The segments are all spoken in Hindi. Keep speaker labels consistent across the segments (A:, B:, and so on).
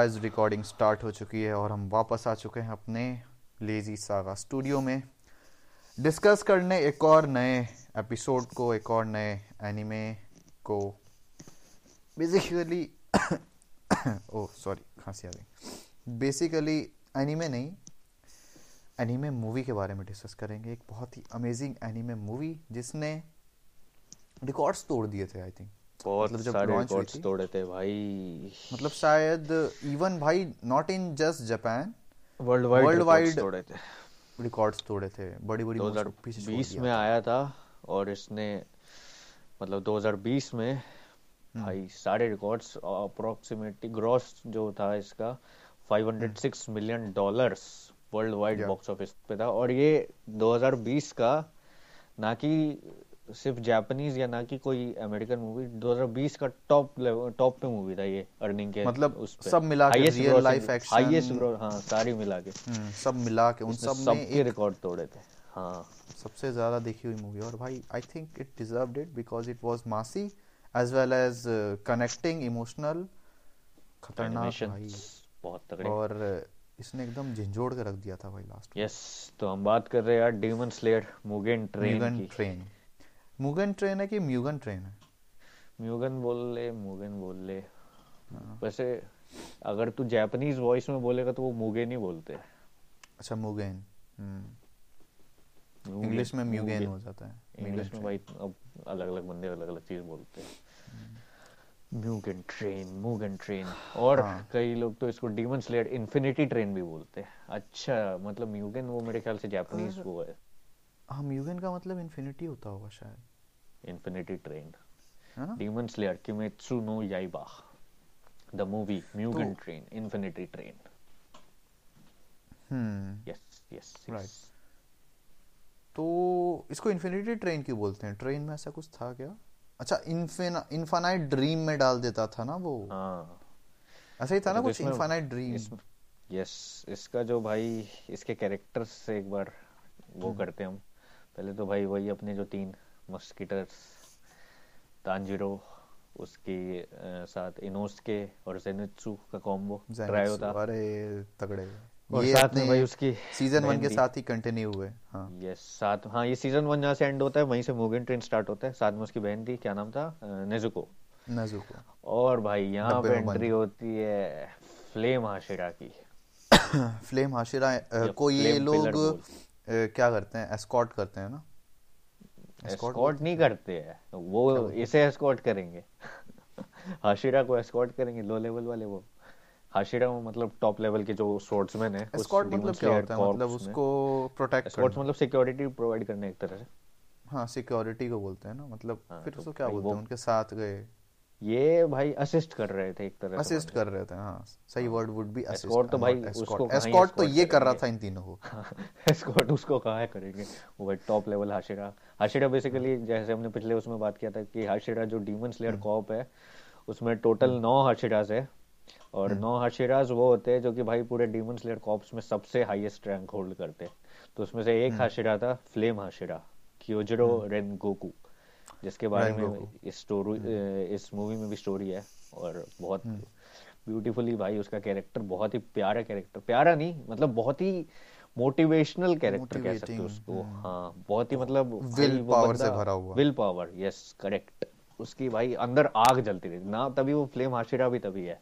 A: गाइस रिकॉर्डिंग स्टार्ट हो चुकी है और हम वापस आ चुके हैं अपने लेजी सागा स्टूडियो में। डिस्कस करने एक और नए एपिसोड को, एक और नए एनिमे को। बेसिकली ओह सॉरी खांसी आ गई। बेसिकली एनिमे नहीं एनिमे मूवी के बारे में डिस्कस करेंगे। एक बहुत ही अमेजिंग एनिमे मूवी जिसने रिकॉर्ड्स तोड़ दिए थे आई थिंक
B: बहुत
A: मतलब जब launch हुई थी।
B: तोड़े थे भाई।
A: मतलब शायद इवन भाई not in just Japan
B: worldwide
A: Worldwide
B: records तोड़े थे।
A: रिकॉर्ड्स तोड़े थे। बड़ी बड़ी
B: 2020 में आया था और इसने मतलब 2020 में
A: हम्म।
B: भाई सारे रिकॉर्ड्स अप्रोक्सीमेटली ग्रॉस जो था इसका 506 million dollars worldwide box office पे था। और ये 2020 का ना कि सिर्फ़ जापानीज या ना कि कोई अमेरिकन मूवी 2020 का टॉप लेवल टॉप पे मूवी था ये अर्निंग के
A: मतलब
B: उस पे।
A: सब मिला के real life action-
B: हाईएस्ट हाँ सारी मिला के।
A: हम्म, सब मिला के उन सब में
B: सबके रिकॉर्ड तोड़े थे। हाँ।
A: सबसे ज़्यादा देखी हुई मूवी और भाई I think it deserved it because it was massy as well as connecting emotional खतरनाक भाई।
B: बहुत तगड़े।
A: और इसने एकदम झंझोड़ के रख दिया था भाई लास्ट
B: यस तो हम बात कर रहे हैं यार demon slayer Mugen train
A: Mugen
B: की।
A: ट्रेन मुगन ट्रेन है कि म्यूगन ट्रेन है?
B: म्यूगन बोल ले मुगेन बोल ले।
A: हाँ।
B: वैसे अगर तू जापानीज वॉइस में बोलेगा तो वो मुगेन ही बोलते हैं।
A: अच्छा मुगेन
B: मुगेन,
A: इंग्लिश में म्यूगेन हो जाता है।
B: इंग्लिश में भाई अब अलग अलग बंदे अलग अलग चीज़ बोलते हैं। म्यूगन ट्रेन मुगन ट्रेन और
A: हाँ।
B: कई लोग तो इसको डीमन स्लेयर इन्फिनिटी ट्रेन भी बोलते हैं। अच्छा मतलब म्यूगन वो मेरे ख्याल से जापानीज वो है।
A: हाँ म्यूगन का मतलब इन्फिनिटी होता होगा शायद।
B: ट्रेन
A: है ना
B: Demon Slayer Kimetsu no Yaiba. The movie Mugen
A: तो-
B: Train Infinity Train.
A: हम्म
B: yes yes yes.
A: Right. तो इसको इन्फिनिटी ट्रेन क्यों बोलते हैं? ट्रेन में ऐसा कुछ था क्या? अच्छा इन्फिन इन्फानाइट ड्रीम में डाल देता था ना वो।
B: हाँ।
A: ऐसा ही था ना
B: तो
A: कुछ? इन्फानाइट ड्रीम
B: इसमें यस इसका जो भाई इसके कैरेक्टर्स से एक बार वो
A: हम्म।
B: करते हम। पहले तो भाई वही अपने जो तीन मस्किटर्स तांजिरो उसके साथ इनोस्के और जेनित्सु का कॉम्बो ट्रायो था
A: अरे तगड़े
B: और
A: ये
B: साथ में भाई उसकी
A: सीज़न वन के साथ ही कंटिन्यू हुए हाँ
B: यस साथ हाँ ये सीज़न वन जहाँ से एंड होता है वहीं से मुगेन ट्रेन स्टार्ट होता है साथ में उसकी बहन थी क्या नाम था नेजुको
A: नजुको
B: और भाई यहाँ पे एंट्री होती है फ्लेम हाशिरा की
A: फ्लेम हाशिरा को ये लोग क्या करते हैं एस्कॉर्ट करते हैं ना
B: एस्कॉर्ट नहीं? करते हैं। वो इसे एस्कॉर्ट करेंगे। हाशिरा को एस्कॉर्ट करेंगे लो लेवल वाले वो। हाशिरा वो मतलब टॉप लेवल के जो स्वॉर्ड्समैन है
A: एस्कॉर्ट मतलब क्या होता है? मतलब उसको प्रोटेक्ट
B: एस्कॉर्ट मतलब सिक्योरिटी प्रोवाइड करने एक तरह से।
A: हाँ सिक्योरिटी को बोलते हैं ना मतलब
B: हाँ,
A: फिर
B: तो
A: उसको क्या बोलते हैं? उनके साथ गए।
B: ये भाई असिस्ट कर रहे थे एक तरह से
A: असिस्ट कर रहे थे हाँ सही word would be assist
B: Escort तो भाई उसको
A: एस्कॉर्ट तो ये कर रहा था इन तीनों को।
B: एस्कॉर्ट उसको कहा करेंगे? वो भाई top level hashira. Hashira basically जैसे हमने पिछले उसमें बात किया था कि हाशिरा जो डीमन स्लेयर
A: हम्म।
B: कॉप है उसमें टोटल नौ हाशिराज है। और
A: हम्म।
B: नौ हाशिराज वो होते हैं जो कि भाई पूरे डीमन स्लेयर कॉप्स में सबसे हाईएस्ट रैंक होल्ड करते हैं। तो उसमें से
A: हम्म।
B: एक हाशिरा था flame Hashira Kyojuro Rengoku जिसके बारे में इस स्टोरी इस मूवी में भी स्टोरी है और बहुत
A: हम्म।
B: ब्यूटीफुली भाई उसका कैरेक्टर बहुत ही प्यारा कैरेक्टर प्यारा नहीं मतलब बहुत ही मोटिवेशनल कैरेक्टर कह सकते हो उसको।
A: हम्म।
B: हाँ बहुत ही मतलब
A: Will
B: भाई वो
A: power से भरा हुआ।
B: विल पावर यस करेक्ट उसकी भाई अंदर आग जलती रहती ना तभी वो फ्लेम हाशिरा भी तभी है।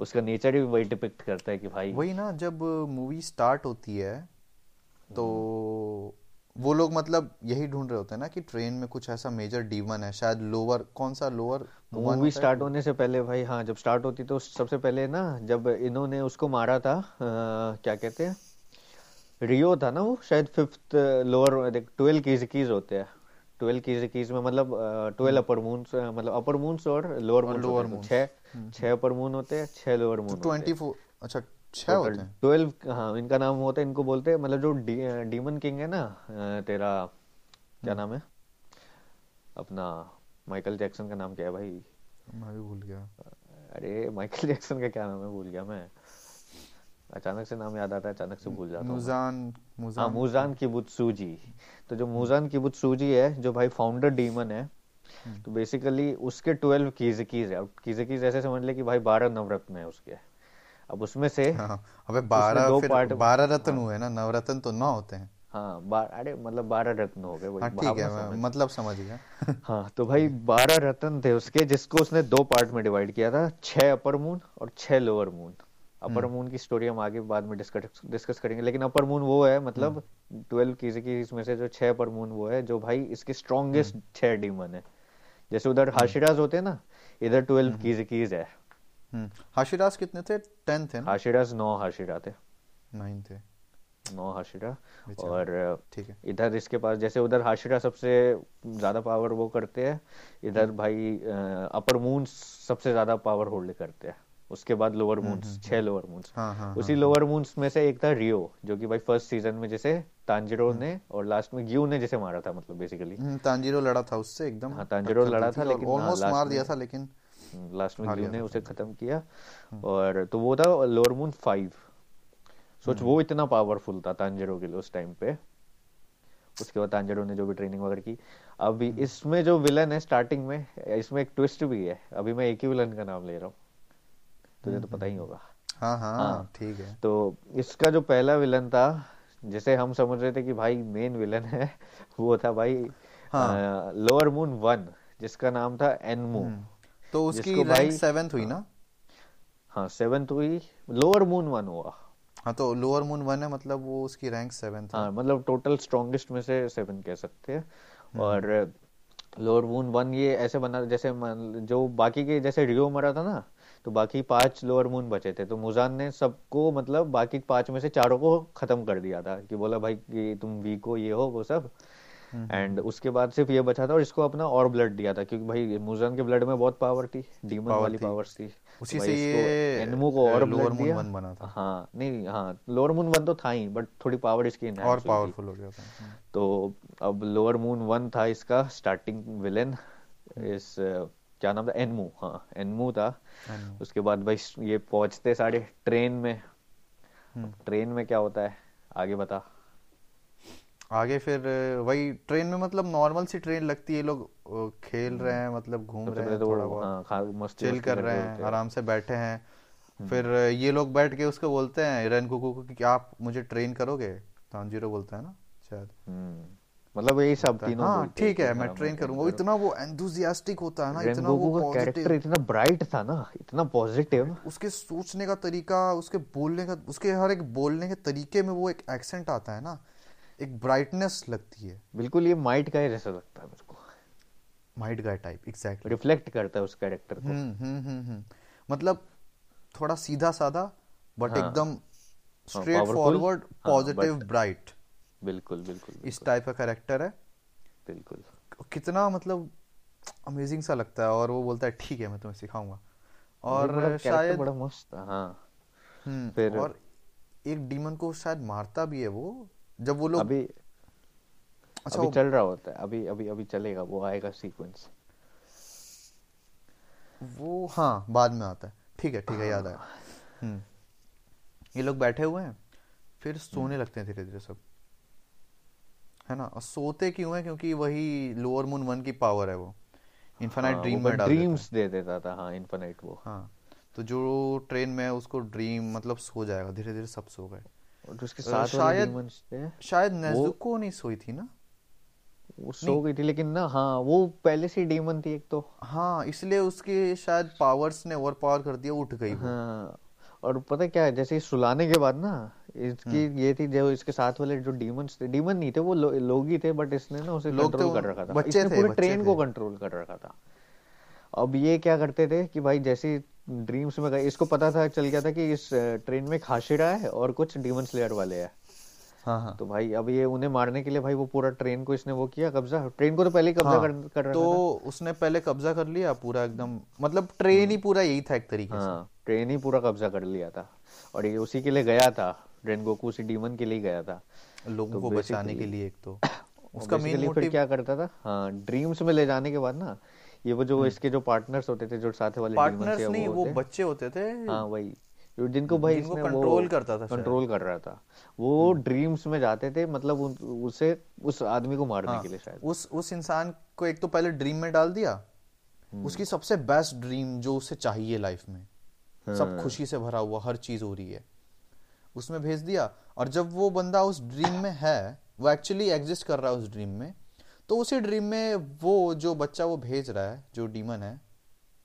B: उसका नेचर ही वही डिपिक्ट करता है कि भाई
A: वही ना जब मूवी स्टार्ट होती है तो वो लोग मतलब यही ढूंढ रहे होते हैं ना कि ट्रेन में कुछ ऐसा मेजर डीमन है शायद लोअर कौन सा लोअर
B: मूवी स्टार्ट होने से पहले भाई हाँ जब स्टार्ट होती तो सबसे पहले ना जब इन्होंने उसको मारा था अ, क्या कहते हैं? रियो था ना वो शायद फिफ्थ लोअर देख ट्वेल्व कीज होते हैं। ट्वेल्व कीज में मतलब ट्वेल्व अपर मून मतलब अपर मून्स और लोअर मून हैं। तो छह छह अपर मून होते हैं छह लोअर मून
A: ट्वेंटी फोर अच्छा छह होते हैं।
B: ट्वेल्व हाँ इनका नाम होता है इनको बोलते हैं मतलब जो डी, डीमन किंग है ना तेरा क्या नाम है? अपना माइकल जैक्सन का नाम क्या है भाई?
A: मैं भी भूल गया।
B: अरे माइकल जैक्सन का क्या नाम है भूल गया मैं। अचानक से नाम याद आता है अचानक से भूल जाता हूँ मैं।
A: मुजान
B: हाँ
A: मुजान
B: मूजान किबुत्सुजी। तो जो मूजान किबुत्सुजी है जो भाई फाउंडर डीमन है तो बेसिकली उसके ट्वेल्व कीजिकीज है। कीजिकीज ऐसे समझ ले कि भाई बारह नवरत्न है उसके। अब उसमें से
A: हाँ अबे
B: उसमें
A: बारह
B: दो
A: फिर
B: पार्ट
A: बारह रत्न
B: हाँ
A: हुए ना नवरत्न तो नौ होते हैं।
B: हाँ बार अरे मतलब बारह रत्न हो गए
A: हाँ ठीक है
B: समझ।
A: मतलब समझ गया।
B: हाँ तो भाई बारह रत्न थे उसके जिसको उसने दो पार्ट में डिवाइड किया था छह अपर मून और छह lower moon upper
A: hmm.
B: Moon की स्टोरी हम आगे बाद में डिस्कस डिस्कस करेंगे लेकिन अपर मून वो है मतलब
A: हम्म।
B: ट्वेल्व की की इसमें से जो छह अपर मून वो है जो भाई इसके स्ट्रॉन्गेस्ट
A: हम्म।
B: छह डीमन है। जैसे उधर
A: हम्म।
B: हाशिराज होते हैं ना इधर ट्वेल्व
A: हम्म।
B: की कीज है।
A: हम्म। हाशिराज कितने थे? टेन थे ना?
B: हाशिराज नौ हाशिरा थे।
A: नाइन थे।
B: नौ हाशिरा। और
A: ठीक है।
B: इधर इसके पास जैसे उधर हाशिरा सबसे ज़्यादा पावर वो करते हैं इधर
A: हम्म।
B: भाई अपर मून सबसे ज़्यादा पावर होल्ड करते हैं। उसके बाद लोअर मून्स
A: हम्म
B: छह लोअर मून्स
A: हाँ हाँ
B: उसी
A: हाँ।
B: लोअर मून्स में से एक था रियो जो कि भाई फ़र्स्ट सीज़न में जैसे तांजिरो ने और लास्ट में ग्यू ने जैसे मारा था मतलब बेसिकली
A: तांजीरो लड़ा था उससे एकदम
B: हाँ तांजिरो लड़ा
A: था
B: लेकिन हाँ
A: ऑलमोस्ट मार दिया था लेकिन
B: लास्ट में
A: हार
B: ने उसे खत्म किया।
A: हम्म
B: और तो वो था लोअर मून फाइव सोच
A: हम्म।
B: वो इतना पावरफुल था तांजिरो के लिए उस टाइम पे। उसके बाद तांजिरो ने जो भी ट्रेनिंग वगैरह की। अभी
A: हम्म।
B: इसमें जो विलन है स्टार्टिंग में इसमें एक ट्विस्ट भी है। अभी मैं एक ही विलन का नाम ले रहा हूँ। तुझे तो पता ही
A: हम्म।
B: होगा।
A: हाँ हाँ
B: हाँ।
A: ठीक है।
B: तो इसका जो पहला विलन था जिसे हम समझ रहे थे कि भाई मेन विलन है वो था भाई
A: हाँ।
B: लोअर मून वन जिसका नाम था एनमू
A: तो उसकी रैंक सेवेंथ हुई
B: हाँ
A: ना?
B: हाँ सेवेंथ हुई। लोअर मून वन हुआ।
A: हाँ तो लोअर मून वन है मतलब वो उसकी रैंक सेवेंथ है।
B: हाँ मतलब टोटल स्ट्रॉन्गेस्ट में से सेवन कह सकते हैं।
A: हम्म।
B: और लोअर मून वन ये ऐसे बना जैसे जो बाकी के जैसे रियो मरा था ना तो बाकी पाँच लोअर मून बचे थे। तो मुजान ने सबको मतलब बाकी पाँच में से चारों को खत्म कर दिया था कि बोला भाई कि तुम वीक हो ये हो वो सब। एंड उसके बाद सिर्फ़ ये बचा था और इसको अपना और ब्लड दिया था क्योंकि भाई मुजान के ब्लड में बहुत पावर थी डीमन
A: पावर
B: वाली
A: थी।
B: पावर्स थी। तो
A: उसी से ये
B: एनमू को और
A: लोअर
B: ब्लड
A: मून
B: दिया।
A: वन बना था।
B: हाँ नहीं हाँ लोअर मून वन तो था ही बट थोड़ी पावर इसकी
A: और पावरफुल हो गया था। हम्म।
B: तो अब लोअर मून वन था इसका स्टार्टिंग विलेन
A: हम्म।
B: इस क्या नाम था? एनमू हाँ एनमू था।
A: एनमू
B: उसके बाद भाई ये पहुँचते सारे ट्रेन में।
A: हम्म।
B: ट्रेन में क्या होता है? आगे बता।
A: आगे फिर वही ट्रेन में मतलब नॉर्मल सी ट्रेन लगती है लोग खेल रहे हैं मतलब घूम रहे हैं
B: तो
A: थोड़ा बहुत
B: हाँ खा मस्ती
A: चिल कर रहे
B: रहे
A: हैं आराम से बैठे हैं।
B: हम्म।
A: फिर ये लोग बैठ के उसको बोलते हैं रेनकुकू को कि आप मुझे ट्रेन करोगे? तांजीरो बोलता है ना शायद।
B: हम्म। मतलब यही सब तीनों
A: हाँ ठीक है मैं
B: हाँ
A: ट्रेन
B: ट्रेन
A: करूँगा। वो इतना वो एंथुजियास्टिक होता है ना इतना वो
B: कैरेक्टर इतना ब्राइट था ना इतना पॉजिटिव
A: उसके सोचने का तरीका उसके बोलने का उसके हर एक बोलने के तरीके में वो एक एक्सेंट आता है ना। एक ब्राइटनेस लगती है।
B: बिल्कुल ये माइट का ही जैसा लगता है मेरे को।
A: Might Guy type exactly
B: reflect करता है उस कैरेक्टर को।
A: हम्म हम्म हम्म हम्म। मतलब थोड़ा सीधा सादा बट
B: हाँ।
A: एकदम
B: हाँ
A: स्ट्रेट फॉरवर्ड
B: हाँ
A: पॉजिटिव ब्राइट
B: बिल्कुल बिल्कुल
A: इस टाइप का कैरेक्टर है।
B: बिल्कुल।
A: कितना मतलब अमेजिंग सा लगता है और वो बोलता है ठीक है मैं तुम्हें सिखाऊँगा। और शायद
B: बड़ा मस्त हाँ।
A: हम्म
B: फिर
A: और एक डीमन को शायद मारता भी है वो जब वो लोग
B: अभी
A: अच्छा
B: अभी चल रहा होता है। अभी अभी अभी चलेगा वो आएगा सीक्वेंस
A: वो हाँ बाद में आता है। ठीक है ठीक है याद आया। हम्म। ये लोग बैठे हुए हैं फिर सोने लगते हैं धीरे धीरे सब। है ना? और सोते क्यों है? क्योंकि वही लोअर मून वन की पावर है वो। इन्फिनाइट
B: हाँ
A: ड्रीम में डाल
B: ड्रीम्स दे देता था हाँ इनफिनाइट वो।
A: हाँ। तो जो ट्रेन में है उसको ड्रीम मतलब सो जाएगा। धीरे धीरे सब सो गए।
B: जो उसके साथ
A: शायद
B: थे।
A: शायद नेजुको नहीं सोई थी ना?
B: वो सो गई थी लेकिन ना हाँ वो पहले से डीमन थी एक तो।
A: हाँ इसलिए उसके शायद पावर्स ने ओवर पावर कर दिया उठ गई वो।
B: हाँ और पता क्या है जैसे सुलाने के बाद ना इसकी
A: हम्म।
B: ये थी जो इसके साथ वाले जो डीमंस थे डीमन नहीं थे वो लो, लोग ही थे बट इसने ना उसे कंट्रोल कर रखा था।
A: बच्चे
B: इसने
A: थे
B: पूरी ट्रेन को कंट्रोल कर रखा था। अब ये क्या करते थे कि भाई जैसे ड्रीम्स में गए इसको पता था चल गया था कि इस ट्रेन में हाशिरा है और कुछ डीमन स्लेयर वाले हैं।
A: हाँ हाँ।
B: तो भाई अब ये उन्हें मारने के लिए भाई वो पूरा ट्रेन को इसने वो किया कब्जा। ट्रेन को तो पहले ही कब्जा
A: हाँ।
B: कर कर रखा
A: तो
B: था।
A: उसने पहले कब्जा कर लिया पूरा एकदम मतलब ट्रेन ही पूरा यही था एक तरीके से।
B: हाँ ट्रेन ही पूरा कब्जा कर लिया था। और ये उसी के लिए गया था रेनगोकू उसी डीमन के लिए गया था।
A: लोगों
B: तो
A: को बचाने के लिए एक तो। उसका मेन मोटिव
B: क्या करता था? हाँ ड्रीम्स में ले जाने के बाद ना ये वो जो इसके जो पार्टनर्स होते थे जो साथ वाले
A: पार्टनर्स नहीं
B: वो
A: वो बच्चे होते थे।
B: हाँ वही। जो जिनको भाई
A: जिनको
B: इसने वो
A: कंट्रोल करता था
B: कंट्रोल कर रहा था। वो ड्रीम्स में जाते थे मतलब उन, उसे उस आदमी को मारने
A: हाँ।
B: के लिए शायद।
A: उस उस इंसान को एक तो पहले ड्रीम में डाल दिया।
B: हम्म।
A: उसकी सबसे बेस्ट ड्रीम जो उसे चाहिए लाइफ में। सब
B: हाँ।
A: खुशी से भरा हुआ हर चीज़ हो रही है। उसमें भेज दिया। और जब वो बंदा उस ड्रीम में है वो एक्चुअली एग्जिस्ट कर रहा है उस ड्रीम में तो उसी ड्रीम में वो जो बच्चा वो भेज रहा है जो डीमन है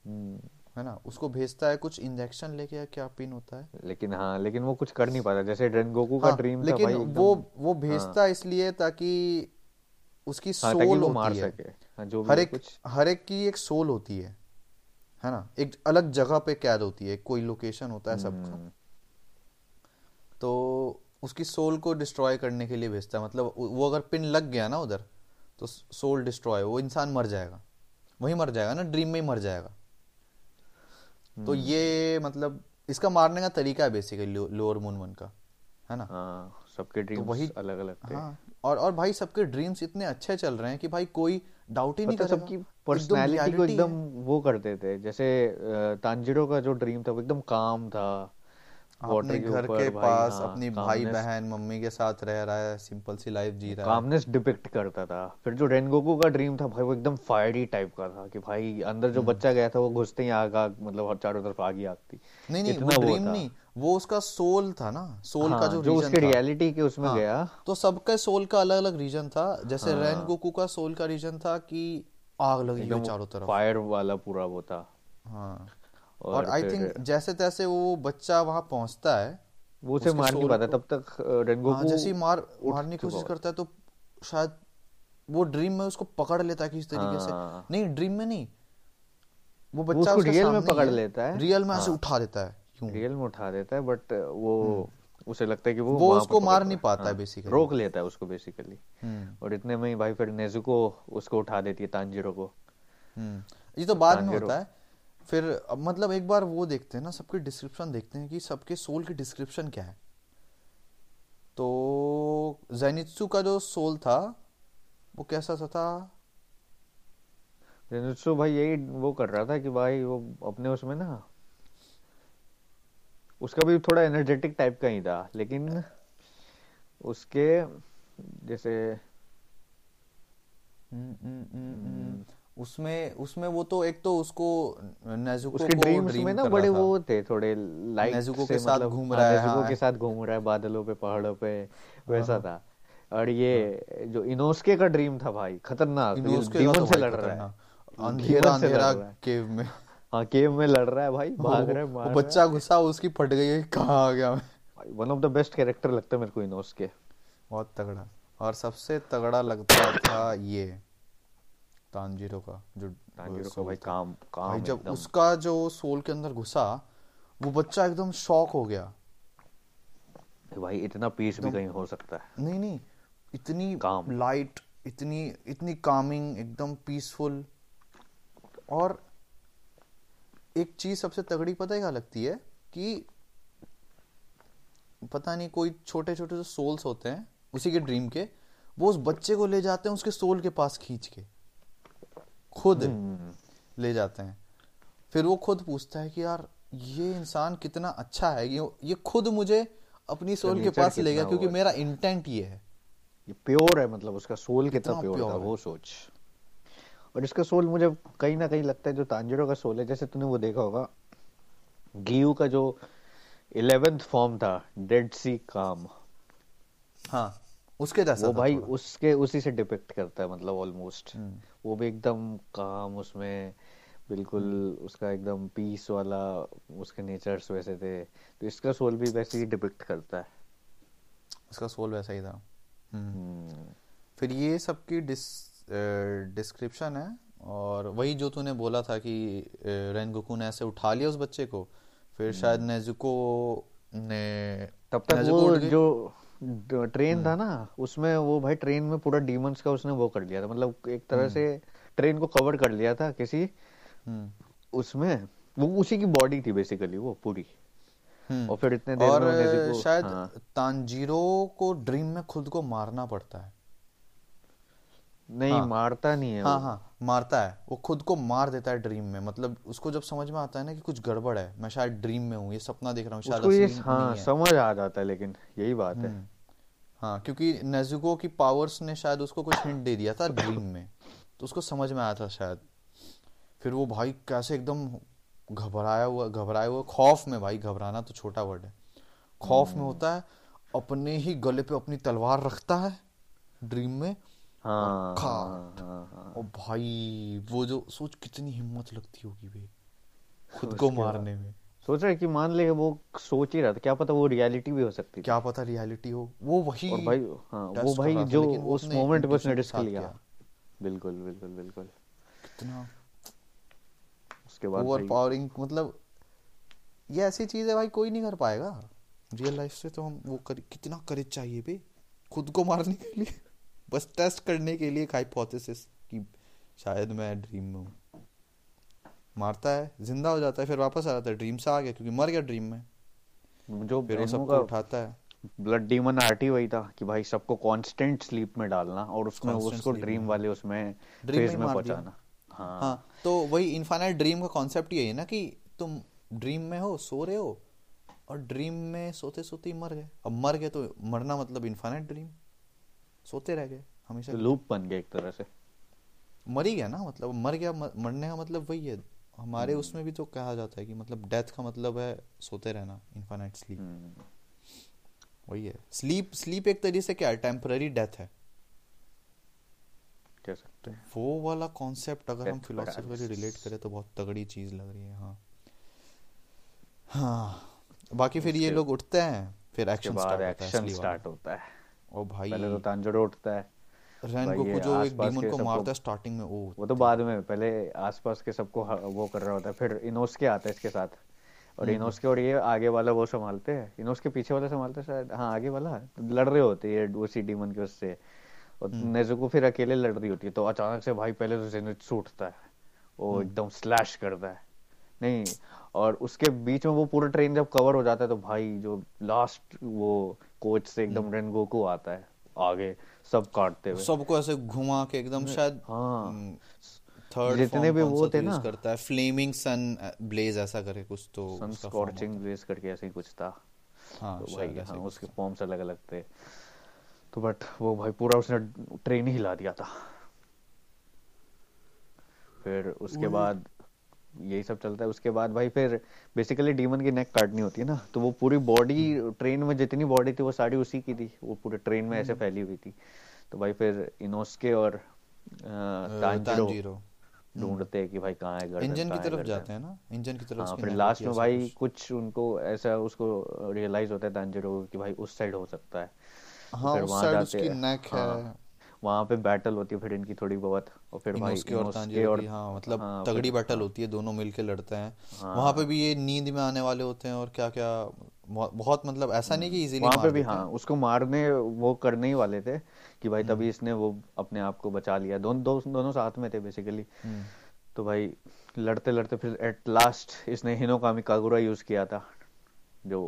B: हम्म,
A: है ना उसको भेजता है कुछ इंजेक्शन लेके या क्या पिन होता है?
B: लेकिन हाँ लेकिन वो कुछ कर नहीं पाता जैसे ड्रेनगोकू का
A: हाँ,
B: ड्रीम था
A: लेकिन
B: भाई
A: वो वो भेजता है। इसलिए ताकि उसकी
B: हाँ ताकि
A: सोल
B: वो मार
A: है।
B: सके। हाँ जो
A: हर एक
B: कुछ।
A: हर एक की एक सोल होती है है ना एक अलग जगह पे कैद होती है कोई लोकेशन होता है सबका।
B: हम्म,
A: तो उसकी सोल को डिस्ट्रॉय करने के लिए भेजता है मतलब वो अगर पिन लग गया ना उधर तो सोल डिस्ट्रॉय वो इंसान मर जाएगा। वही मर जाएगा ना ड्रीम में ही मर जाएगा।
B: हम्म।
A: तो ये मतलब इसका मारने का तरीका है बेसिकली लोअर मून वन का है ना?
B: हाँ सबके
A: तो वही
B: अलग अलग थे।
A: हाँ और और भाई सबके ड्रीम्स इतने अच्छे चल रहे हैं कि भाई कोई डाउट ही नहीं करेगा।
B: सबकी पर्सनालिटी को एकदम वो करते थे जैसे तांजिरो का जो ड्रीम था वो एकदम काम था।
A: अपने घर के पास
B: हाँ
A: अपनी भाई बहन मम्मी के साथ रह रहा है सिंपल सी लाइफ जी रहा है।
B: कामनेस डिपिक्ट करता था। फिर जो रेनगोकू का ड्रीम था भाई वो एकदम फायरी टाइप का था कि भाई अंदर जो
A: हम्म।
B: बच्चा गया था वो घुसते ही आग आग मतलब हर चारों तरफ़ आग ही आग थी।
A: नहीं नहीं वो ड्रीम नहीं वो उसका सोल था ना सोल
B: हाँ, का
A: जो
B: जो
A: रीजन
B: उसके रियलिटी के उसमें
A: हाँ
B: गया।
A: तो सबका सोल का अलग अलग रीजन था। जैसे
B: हाँ।
A: रैन का सोल का रीजन था कि आग लगी हुई चारों तरफ़।
B: फायर वाला पूरा वो था।
A: हाँ। और आई थिंक जैसे तैसे वो बच्चा वहाँ पहुँचता है
B: वो उसे मार नहीं पाता तब तक अ,
A: हाँ
B: रेनगोकू
A: जैसे ही मार मारने की कोशिश करता है। तो शायद वो ड्रीम में उसको पकड़ लेता है किसी तरीके से।
B: हाँ।
A: नहीं ड्रीम में नहीं। वो बच्चा
B: उसको रियल में पकड़ लेता है।
A: रियल में ऐसे
B: हाँ।
A: उठा देता है
B: रियल में उठा देता है बट वो उसे लगता है कि वो
A: हम्म। वो उसको मार नहीं
B: है।
A: पाता है
B: हाँ।
A: बेसिकली
B: रोक लेता है उसको बेसिकली
A: हम्म।
B: और इतने में ही भाई फिर नेजुको उसको उठा देती है तांजिरो को।
A: हम्म। ये तो बाद में होता है। फिर मतलब एक बार वो देखते हैं ना सबके डिस्क्रिप्शन देखते हैं कि सबके सोल की डिस्क्रिप्शन क्या है। तो जेनित्सु का जो सोल था वो कैसा सा था?
B: जेनित्सु भाई यही वो कर रहा था कि भाई वो अपने उसमें ना उसका भी थोड़ा एनर्जेटिक टाइप का ही था लेकिन उसके जैसे
A: हम्म, हम्म, हम्म, उसमें उसमें वो तो एक तो उसको नेजुको
B: उसके
A: को
B: ड्रीम्स
A: ड्रीम
B: में ना बड़े वो थे थोड़े लाइट
A: नेजुको के साथ
B: मतलब
A: घूम
B: हाँ
A: रहा है
B: नेजुको
A: हाँ।
B: के साथ घूम रहा है बादलों पे पहाड़ों पे वैसा
A: हाँ।
B: था। और ये जो इनोस्के का ड्रीम था भाई खतरनाक
A: इनोस्के
B: डीमन
A: तो
B: से लड़ रहा है।
A: अंधेरा अंधेरा केव में।
B: हाँ केव में लड़ रहा है भाई भाग रहा है मार
A: बच्चा घुसा उसकी फट गई कहाँ आ गया मैं?
B: One of the best character लगता है मेरे को इनोस्के।
A: बहुत तगड़ा। और सबसे तगड़ा लगता था ये। तांजीरो का जो
B: तांजिरो का भाई
A: था।
B: काम
A: भाई जब उसका जो सोल के अंदर घुसा वो बच्चा एकदम शॉक हो गया।
B: भाई इतना पीस भी कहीं हो सकता है।
A: नहीं नहीं इतनी
B: काम।
A: लाइट इतनी इतनी कामिंग एकदम पीसफुल और एक चीज़ सबसे तगड़ी पता है क्या लगती है? कि पता नहीं कोई छोटे छोटे जो सोल्स होते हैं उसी के ड्रीम के वो उस बच्चे को ले जाते हैं उसके सोल के पास खींच के। खुद
B: हम्म
A: ले जाते हैं। फिर वो खुद पूछता है कि यार ये इंसान कितना अच्छा है ये ये खुद मुझे अपनी सोल के पास ले गया क्योंकि मेरा इंटेंट ये है।
B: ये प्योर है मतलब उसका सोल कितना
A: कितना
B: प्योर था वो सोच। और इसका सोल मुझे कहीं ना कहीं लगता है जो तांजिरो का सोल है जैसे तूने वो देखा होगा गियू का जो इलेवेंथ फॉर्म था डेड सी काम
A: हाँ। उसके जैसा
B: वो
A: था
B: भाई उसके उसी से डिपिक्ट करता है मतलब ऑलमोस्ट
A: हम्म।
B: वो भी एकदम काम उसमें बिल्कुल उसका एकदम पीस वाला उसके नेचर्स वैसे थे। तो इसका सोल भी वैसे ही डिपिक्ट करता है।
A: उसका सोल वैसा ही था। हम्म।
B: हम्म।
A: फिर ये सबकी डिस डिस्क्रिप्शन है और वही जो तूने बोला था कि रेनगोकू ने ऐसे उठा लिया उस बच्चे को फिर शायद नेजुको ने
B: तब तक वो जो ट्रेन था ना उसमें वो भाई ट्रेन में पूरा डीमंस का उसने वो कर लिया था। मतलब एक तरह से ट्रेन को कवर कर लिया था किसी
A: हम्म।
B: उसमें। वो उसी की बॉडी थी बेसिकली वो पूरी।
A: हम्म।
B: और फिर इतने देर
A: और
B: में
A: शायद
B: हाँ।
A: तांजीरो को ड्रीम में खुद को मारना पड़ता है।
B: नहीं
A: हाँ।
B: मारता नहीं है
A: हाँ हाँ मारता है। वो खुद को मार देता है ड्रीम में। मतलब उसको जब समझ में आता है ना कि कुछ गड़बड़ है मैं शायद ड्रीम में हूँ ये सपना देख रहा हूँ शायद
B: ये हाँ समझ आ जाता है लेकिन यही बात है।
A: हम्म। हाँ क्योंकि नेजुको की पावर्स ने शायद उसको कुछ हिंट दे दिया था ड्रीम में। तो उसको समझ में आया था शायद। फिर वो भाई कैसे एकदम घबराया हुआ घबराया हुआ खौफ में भाई घबराना तो छोटा वर्ड है। खौफ में होता है अपने ही गले पे अपनी तलवार रखता है ड्रीम में
B: हाँ हाँ हाँ हाँ
A: और भाई वो जो सोच कितनी हिम्मत लगती होगी बे खुद को मारने में।
B: सोच रहा है कि मान ले वो सोच ही रहा था क्या पता वो रियलिटी भी हो सकती
A: क्या पता रियलिटी हो वो वही
B: और भाई हाँ वो भाई जो उस मोमेंट पे उसने रिस्क लिया। बिल्कुल बिल्कुल बिल्कुल।
A: कितना
B: उसके बाद
A: ओवर पावरिंग मतलब ये ऐसी चीज़ है भाई कोई नहीं कर पाएगा। रियल लाइफ से तो हम वो कर, कितना करेज चाहिए बे खुद को मारने के लिए। बस टेस्ट करने के लिए एक हाइपोथेसिस कि शायद मैं ड्रीम में हूँ। मारता है ज़िंदा हो जाता है फिर वापस आ जाता है ड्रीम से आ गया क्योंकि मर गया ड्रीम में।
B: जो
A: फिर वो सबको उठाता है।
B: ब्लड डीमन आर्ट वही था कि भाई सबको कांस्टेंट स्लीप में डालना और उसमें
A: कांस्टेंट
B: उसको ड्रीम वाले उसमें फ़ेज़ में पहुंचाना। हाँ।
A: हाँ तो वही इनफाइनाइट ड्रीम का कॉन्सेप्ट यही है ना कि तुम ड्रीम में हो सो रहे हो और ड्रीम में सोते सोते ही मर गए। अब मर गए तो मरना मतलब इनफाइनाइट ड्रीम सोते रह गए हमेशा
B: तो लूप बन गया एक तरह से।
A: मर ही गया ना मतलब मर गया मर, मरने का मतलब वही है। हमारे उसमें भी तो कहा जाता है कि मतलब डेथ का मतलब है सोते रहना इनफाइनाइट स्लीप
B: हम्म,
A: वही है। स्लीप स्लीप एक तरीके से क्या है? टेम्पररी डेथ है।
B: कह सकते
A: तो
B: हैं।
A: वो वाला कॉन्सेप्ट अगर हम फिलोसफिकली रिलेट करें तो बहुत तगड़ी चीज़ लग रही है हाँ। हाँ। बाकी फिर ये लोग उठते हैं फिर एक्शन स्टार्ट होता है। ओ भाई।
B: पहले तो तांजरो उठता है
A: रैन गोकू जो एक डीमन
B: को
A: मारता है स्टार्टिंग में ओ
B: वो तो बाद में पहले आसपास के सबको वो कर रहा होता है फिर इनोस्के आता है इसके साथ। और
A: हम्म।
B: इनोस्के और ये आगे वाला वो संभालते हैं? इनोस्के पीछे वाला संभालते हैं शायद? हाँ आगे वाला। लड़ रहे होते हैं ये उसी डीमन के उससे और
A: हम्म।
B: नेजुको फिर अकेले लड़ रही होती है तो अचानक से भाई पहले तो जेनित्सु उठता है वो
A: हम्म।
B: एकदम स्लैश करता है। नहीं और उसके बीच में वो पूरा ट्रेन जब कवर हो जाता है तो भाई जो लास्ट वो कोच से
A: हम्म।
B: एकदम रेनगोकू आता है आगे सब काटते हुए।
A: सबको ऐसे घुमा के एकदम शायद
B: हाँ।
A: थर्ड
B: जितने भी वो थे
A: तो
B: ना।
A: करता है फ्लेमिंग सन ब्लेज ऐसा करे कुछ तो
B: सन स्कॉर्चिंग ब्लेज करके ऐसे ही कुछ था।
A: हाँ
B: तो भाई हाँ उसके फॉर्म्स अलग अलग थे। तो बट वो भाई पूरा उसने ट्रेन ही हिला दिया था। फिर उसके बाद यही सब चलता है। उसके बाद भाई फिर बेसिकली डीमन की नेक काटनी होती है ना। तो वो पूरी बॉडी ट्रेन में जितनी बॉडी थी वो सारी उसी की थी। वो पूरे ट्रेन में ऐसे
A: हम्म।
B: फैली हुई थी। तो भाई फिर इनोस्के और तांजिरो
A: हम्म।
B: ढूंढते हैं कि भाई कहाँ है गर्दन
A: इंजन की
B: है
A: तरफ़ जाते हैं ना? इंजन की तरफ़
B: हाँ फिर लास्ट में भाई
A: कुछ।
B: उनको ऐसा उसको रियलाइज़ होता है तांजिरो को कि भाई उस साइड हो सकता है। तो
A: हाँ उस साइड उसकी नेक है।
B: हाँ। वहाँ पे बैटल होती है फिर इनकी थोड़ी बहुत और फिर भाई
A: इनोस्के और तांजीरो
B: और
A: की हाँ मतलब
B: हाँ
A: तगड़ी बैटल
B: हाँ।
A: होती है दोनों मिलके लड़ते हैं। वहाँ
B: हाँ
A: पे भी ये नींद में आने वाले होते हैं और क्या क्या बहुत मतलब ऐसा नहीं कि इजीली
B: वहाँ पे भी हाँ उसको मारने वो करने ही वाले थे कि भाई तभी
A: हम्म।
B: इसने वो अपने आप को बचा लिया। दोनों दो, दोनों साथ में थे बेसिकली
A: हम्म।
B: तो भाई लड़ते लड़ते फिर एट लास्ट इसने हिनोकामी कागुरा यूज़ किया था जो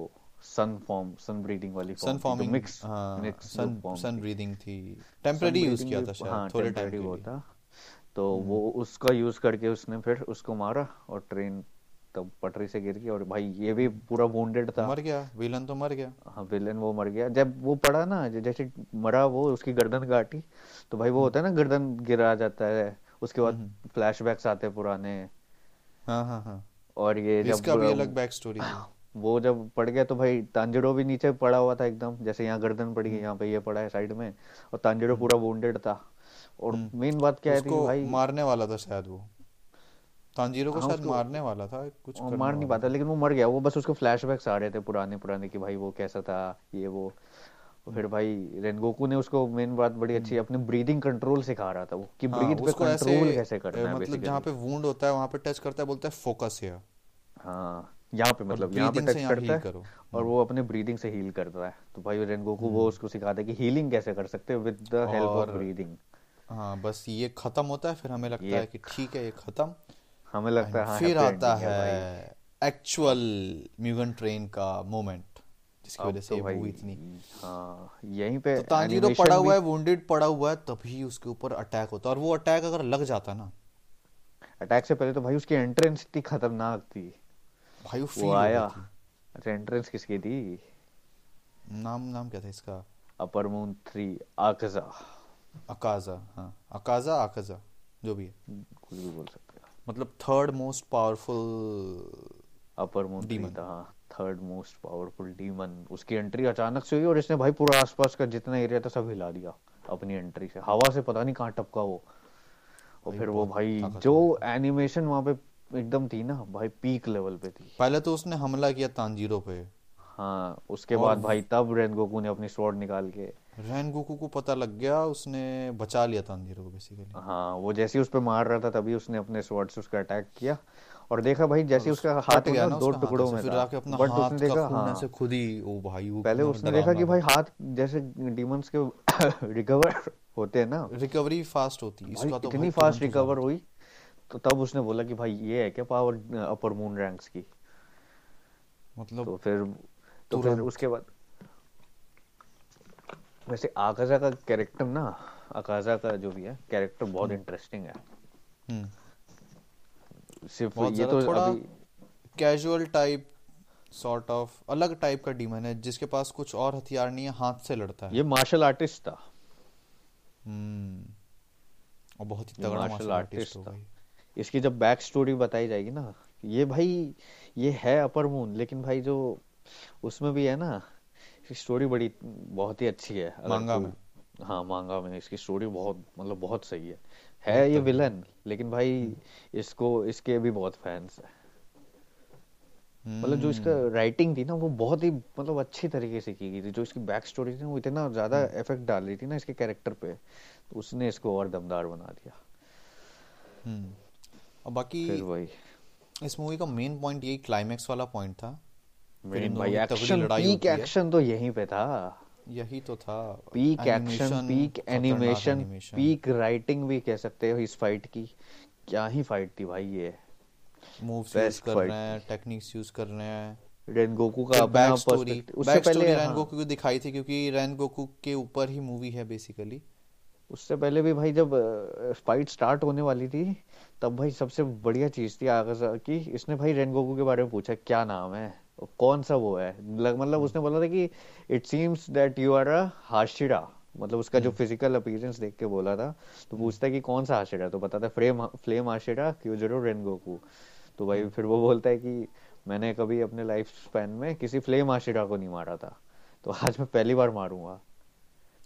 B: सन फॉर्म सन ब्रीडिंग वाली
A: सन फॉर्मिंग
B: मिक्स
A: हाँ
B: मिक्स
A: सन सन
B: थी।
A: ब्रीदिंग थी।
B: सन
A: टेम्पररी यूज़ किया था शायद
B: हाँ
A: थोड़े टाइम के
B: वो
A: लिए।
B: था। तो
A: हम्म।
B: वो उसका यूज़ करके उसने फिर उसको मारा और ट्रेन तब पटरी से गिर गई और भाई ये भी पूरा वुंडेड था।
A: मर गया विलन तो मर गया।
B: हाँ विलेन वो मर गया। जब वो पड़ा ना जैसे मरा वो उसकी गर्दन काटी तो भाई वो
A: हम्म।
B: होता है ना गर्दन गिरा जाता है। उसके बाद
A: हम्म।
B: फ्लैशबैक्स आते हैं पुराने।
A: हाँ हाँ हाँ।
B: और ये जब
A: इसका भी अलग बैक स्टोरी थी
B: वो जब पड़ गया तो भाई तांजिरो भी नीचे पड़ा हुआ था एकदम जैसे यहाँ गर्दन पड़ी है
A: हम्म।
B: यहाँ पे ये पड़ा है साइड में और तांजिरो
A: हम्म।
B: पूरा वुंडेड था। और
A: हम्म।
B: मेन बात क्या है थी
A: उसको
B: भाई
A: मारने वाला था शायद वो। तांजीरो को
B: हाँ
A: शायद
B: उसको
A: मारने वाला था कुछ
B: वो
A: करने
B: मार नहीं पाता लेकिन वो मर गया वो बस उसको फ्लैशबैक्स आ रहे थे पुराने पुराने कि भाई वो कैसा था ये वो। फिर
A: हम्म।
B: भाई रेनगोकू ने उसको मेन बात बड़ी अच्छी
A: हम्म।
B: अपनी ब्रीदिंग कंट्रोल सिखा रहा था वो कि
A: हाँ
B: ब्रीथ पे कंट्रोल कैसे करना है
A: मतलब जहाँ पे वुंड होता है वहाँ पे टच करता है बोलता है फोकस हियर
B: हाँ। यहाँ पे मतलब यहाँ पे टच करता है
A: करो।
B: और
A: हम्म।
B: वो अपने ब्रीदिंग से हील करता है। तो भाई रेनगोकू वो
A: हम्म।
B: उसको सिखाता है कि हीलिंग कैसे कर सकते हैं with the help of breathing
A: हाँ बस ये खत्म होता है फिर हमें लगता है कि ठीक है ये खत्म।
B: हमें लगता है हाँ
A: फिर आता
B: है
A: एक्चुअल म्यूगन ट्रेन का मोमेंट जिसकी वजह से
B: तो
A: मूवी इतनी।
B: हाँ यहीं पे
A: तो तांजीरो पड़ा हुआ है वुंडेड पड़ा हुआ है तभी उसके ऊपर अटैक होता है। और वो अटैक अगर लग जाता ना।
B: अटैक से पहले तो भाई उसकी एंट्रेंस इतनी खतरनाक थी।
A: भाई वो फील
B: आया।
A: गई
B: अच्छा एंट्रेंस किसकी थी?
A: नाम नाम क्या था इसका?
B: Upper moon three आकजा।
A: अकाजा हाँ। अकाजा आकाजा जो भी है।
B: कुछ भी बोल सकते हो।
A: मतलब third most powerful
B: upper moon
A: Demon.
B: था हाँ। थर्ड मोस्ट पावरफुल डीमन उसकी एंट्री अचानक से हुई और इसने भाई पूरा आसपास का जितना एरिया था सब हिला दिया अपनी एंट्री से। हवा से पता नहीं कहाँ टपका वो। और फिर वो भाई जो एनिमेशन वहाँ पे एकदम थी ना भाई पीक लेवल पे थी।
A: पहले तो उसने हमला किया तांजीरो पे।
B: हाँ उसके बाद भाई तब रेनगोकू ने अपनी स्वॉर्ड निकाल के
A: रैन गोकू को पता लग गया उसने बचा लिया तांजीरो को बेसिकली
B: हाँ वो जैसे ही उस पे मार रहा था तभी उसने अपने स्वॉर्ड से उसका अटैक किया। और देखा भाई जैसे उसका हाथ
A: गया ना
B: दो टुकड़ों में था।
A: आके अपना
B: बट
A: हाथ
B: उसने
A: का
B: देखा हाँ।
A: ऐसे खुद ही ओ भाई वो
B: पहले उसने देखा कि भाई हाथ जैसे डीमंस के रिकवर होते हैं ना।
A: रिकवरी फास्ट होती है इसका तो
B: इतनी फास्ट रिकवर हुई। तो तब उसने बोला कि भाई ये है क्या पावर अपर मून रैंक्स की?
A: मतलब
B: तो फिर तो फिर। उसके बाद वैसे आकाजा का कैरेक्टर ना आकाजा का जो भी है कैरेक्टर बहुत इंटरेस्टिंग है।
A: हम्म।
B: सिर्फ़ ये तो
A: थोड़ा
B: अभी
A: कैजुअल टाइप सॉर्ट ऑफ़ अलग टाइप का डीमन है जिसके पास कुछ और हथियार नहीं है हाथ से लड़ता है।
B: ये मार्शल आर्टिस्ट था।
A: हम्म। और बहुत ही तगड़ा
B: मार्शल आर्टिस्ट था। इसकी जब बैक स्टोरी बताई जाएगी ना ये भाई ये है अपर मून लेकिन भाई जो उसमें भी है ना इसकी स्टोरी बड़ी बहुत ही अच्छी है
A: मांगा में।
B: हाँ मांगा में इसकी स्टोरी बहुत मतलब बहुत सही है। है ये विलन लेकिन भाई इसको इसके भी बहुत फैंस है। मतलब जो इसका
A: हम्म।
B: राइटिंग थी ना वो बहुत ही मतलब अच्छी तरीके से की गई थी। जो इसकी बैक स्टोरी थी ना वो इतना ज़्यादा
A: हम्म।
B: इफ़ेक्ट डाल रही थी ना इसके कैरेक्टर पे तो उसने इसको और दमदार बना दिया।
A: हम्म। और बाकी इस मूवी का मेन पॉइंट यही क्लाइमैक्स वाला पॉइंट था।
B: भाई एक्शन पीक एक्शन तो यहीं पे था।
A: यही तो था।
B: Peak action peak animation peak writing भी कह सकते हो इस फाइट की। क्या ही फाइट थी भाई ये।
A: मूव्स यूज़ कर रहे हैं टेक्निक्स यूज़ कर रहे हैं।
B: रेनगोकू का अपना
A: बैक स्टोरी
B: पर्सपेक्टिव उससे पहले
A: स्टोरी रैन
B: हाँ।
A: गोकू दिखाई थी क्योंकि रैन गोकू के ऊपर ही मूवी है बेसिकली
B: उससे पहले भी भाई जब फाइट स्टार्ट होने वाली थी तब भाई सबसे बढ़िया चीज़ थी आगाजा की इसने भाई रेनगोकू के बारे में पूछा क्या नाम है? कौन सा वो है? मतलब उसने बोला था कि it seems that you are a hashira मतलब उसका जो
A: हम्म।
B: फ़िज़िकल अपीयरेंस देख के बोला था तो पूछता कि कौन सा हाशिरा तो बताता है फ्लेम हाशिरा क्योजरो रेनगोकू तो भाई
A: हम्म।
B: फिर वो बोलता है कि मैंने कभी अपने लाइफ स्पैन में किसी फ्लेम हाशिरा को नहीं मारा था। तो आज मैं पहली बार मारूँगा।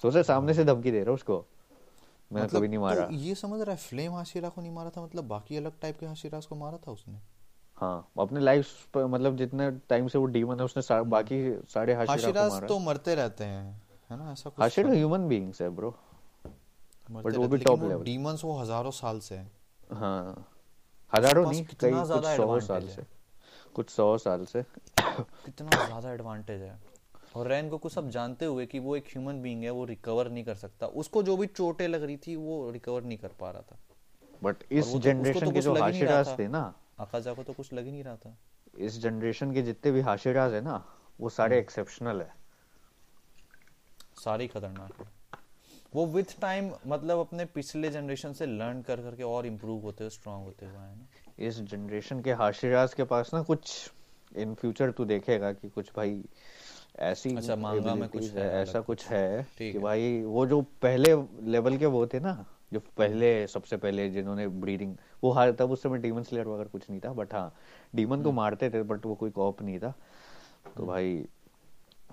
B: सोचा सामने से धमकी दे रहा हूँ उसको। मैंने
A: मतलब
B: कभी नहीं मारा।
A: तो ये समझ रहा है फ्लेम हाशिरा को नहीं मारा था मतलब बाकी अलग टाइप के हाशिरास को मारा था उसने?
B: हाँ अपने लाइफ पर मतलब जितने टाइम से वो डीमन है उसने सा,
A: हम्म।
B: बाकी सारे हाशिरा को मारा।
A: तो मरते रहते हैं है ना? ऐसा कुछ
B: हाशिरा ह्यूमन बीइंग्स है ब्रो बट वो भी टॉप लेवल
A: डीमंस वो हज़ारों साल से हैं।
B: हाँ। हज़ारों नहीं कई कुछ सौ साल से। कुछ सौ साल से।
A: कितना ज़्यादा एडवांटेज है। और रैन को सब जानते हुए कि वो एक ह्यूमन बीइंग है वो रिकवर नहीं कर सकता। उसको जो भी चोटें लग रही थी वो रिकवर नहीं कर पा रहा था।
B: बट इस
A: वो तो
B: जनरेशन
A: तो
B: के जो
A: ही
B: हाशिरास
A: था।
B: ना
A: आकाजा को तो कुछ लग ही नहीं रहा था।
B: इस जनरेशन के जितने भी हाशिरास है ना वो सारे
A: हम्म।
B: एक्सेप्शनल है।
A: सारे खतरनाक है। वो विथ टाइम मतलब अपने पिछले जनरेशन से लर्न कर करके और इम्प्रूव होते हुए स्ट्रांग होते हुए आए ना।
B: इस जनरेशन के हाशिराज के पास ना कुछ इन फ्यूचर तू देखेगा कि कुछ भाई ऐसी
A: अच्छा मांगा में कुछ है
B: है ऐसा कुछ है कि भाई वो जो पहले लेवल के वो थे ना जो
A: हम्म।
B: पहले सबसे पहले जिन्होंने ब्रीडिंग वो हर तब उस समय डीमन स्लेयर वगैरह कुछ नहीं था बट हाँ डीमन को
A: हम्म।
B: मारते थे बट वो कोई कॉप नहीं था। तो
A: हम्म।
B: भाई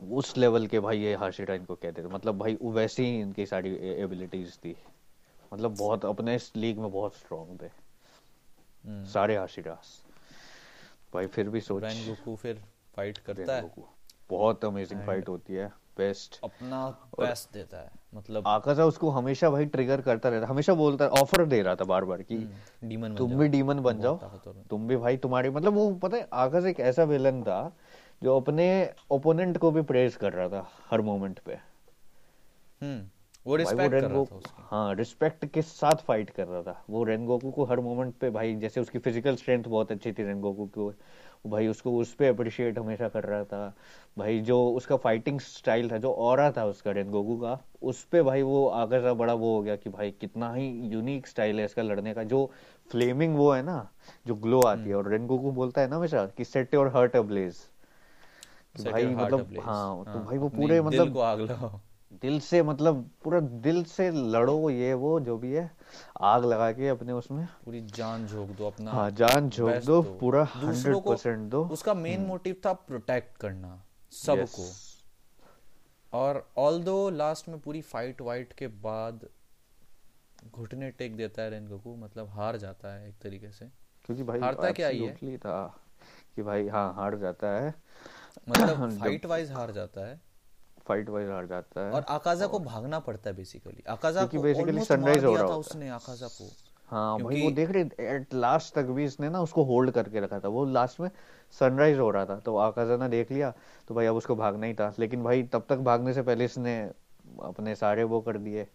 B: उस लेवल के भाई ये हाशिरा इनको कहते थे। मतलब भाई वैसी ही इनकी सारी एबिलिटीज थी। मतलब बहुत अपने इस लीग में बहुत स्ट्रांग थे। सारे हाशिरास भाई फिर भी सोच।
A: गोकू फिर फाइट करता है।
B: बहुत अमेजिंग फाइट होती है बेस्ट
A: अपना बेस्ट देता है मतलब
B: आकाशा उसको हमेशा भाई ट्रिगर करता रहता हमेशा बोलता ऑफ़र दे रहा था बार बार कि
A: हम्म डीमन
B: तुम भी डीमन बन जाओ तुम भी भाई तुम्हारी मतलब वो पता है आकाश एक ऐसा विलन था जो अपने ओपोनेंट को भी प्रेज कर रहा था हर मोमेंट पे।
A: हम्म वो रिस्पेक्ट कर रहा था उसकी।
B: हाँ रिस्पेक्ट के साथ फाइट कर रहा था। वो रेनगोकू को हर मोमेंट पे भाई जैसे उसकी फ़िज़िकल स्ट्रेंथ बहुत अच्छी थी रेनगोकू को भाई उसको उस पे अप्रिशिएट हमेशा कर रहा था। भाई जो उसका फाइटिंग स्टाइल था जो ऑरा था उसका रेनगोकू का उस पे भाई वो आगे सा बड़ा वो हो गया कि भाई कितना ही यूनिक स्टाइल है इसका लड़ने का। जो फ्लेमिंग वो है ना जो ग्लो आती है और रेनगोकू बोलता है ना हमेशा कि सेट योर हर्ट अब्लेज कि
A: Set
B: भाई मतलब
A: ablaze.
B: हाँ तो
A: हाँ,
B: भाई वो पूरे मतलब
A: को आग लगाओ।
B: दिल से मतलब पूरा दिल से लड़ो ये वो जो भी है आग लगा के अपने उसमें।
A: पूरी जान झोंक दो अपना।
B: हाँ जान झोंक दो।
A: दो।
B: पूरा हंड्रेड परसेंट दो।
A: उसका मेन मोटिव था प्रोटेक्ट करना सबको।
B: Yes.
A: और ऑल दो लास्ट में पूरी फाइट वाइट के बाद घुटने टेक देता है रेनगोकू मतलब हार जाता है एक तरीके से।
B: क्योंकि भाई
A: हारता क्या ही है?
B: था कि भाई हाँ हार जाता है।
A: मतलब फाइट वाइज हार जाता है।
B: फाइट वाइज हार जाता है।
A: और आकाजा को भागना पड़ता है बेसिकली आकाजा को मार
B: sunrise हो रहा
A: था उसने आकाजा को।
B: हाँ भाई वो देख रहे एट लास्ट तक भी इसने ना उसको होल्ड करके रखा था। वो लास्ट में सनराइज हो रहा था। तो आकाजा ने देख लिया तो भाई अब उसको भागना ही था। लेकिन भाई तब तक भागने से पहले इसने अपने सारे वो कर दिए।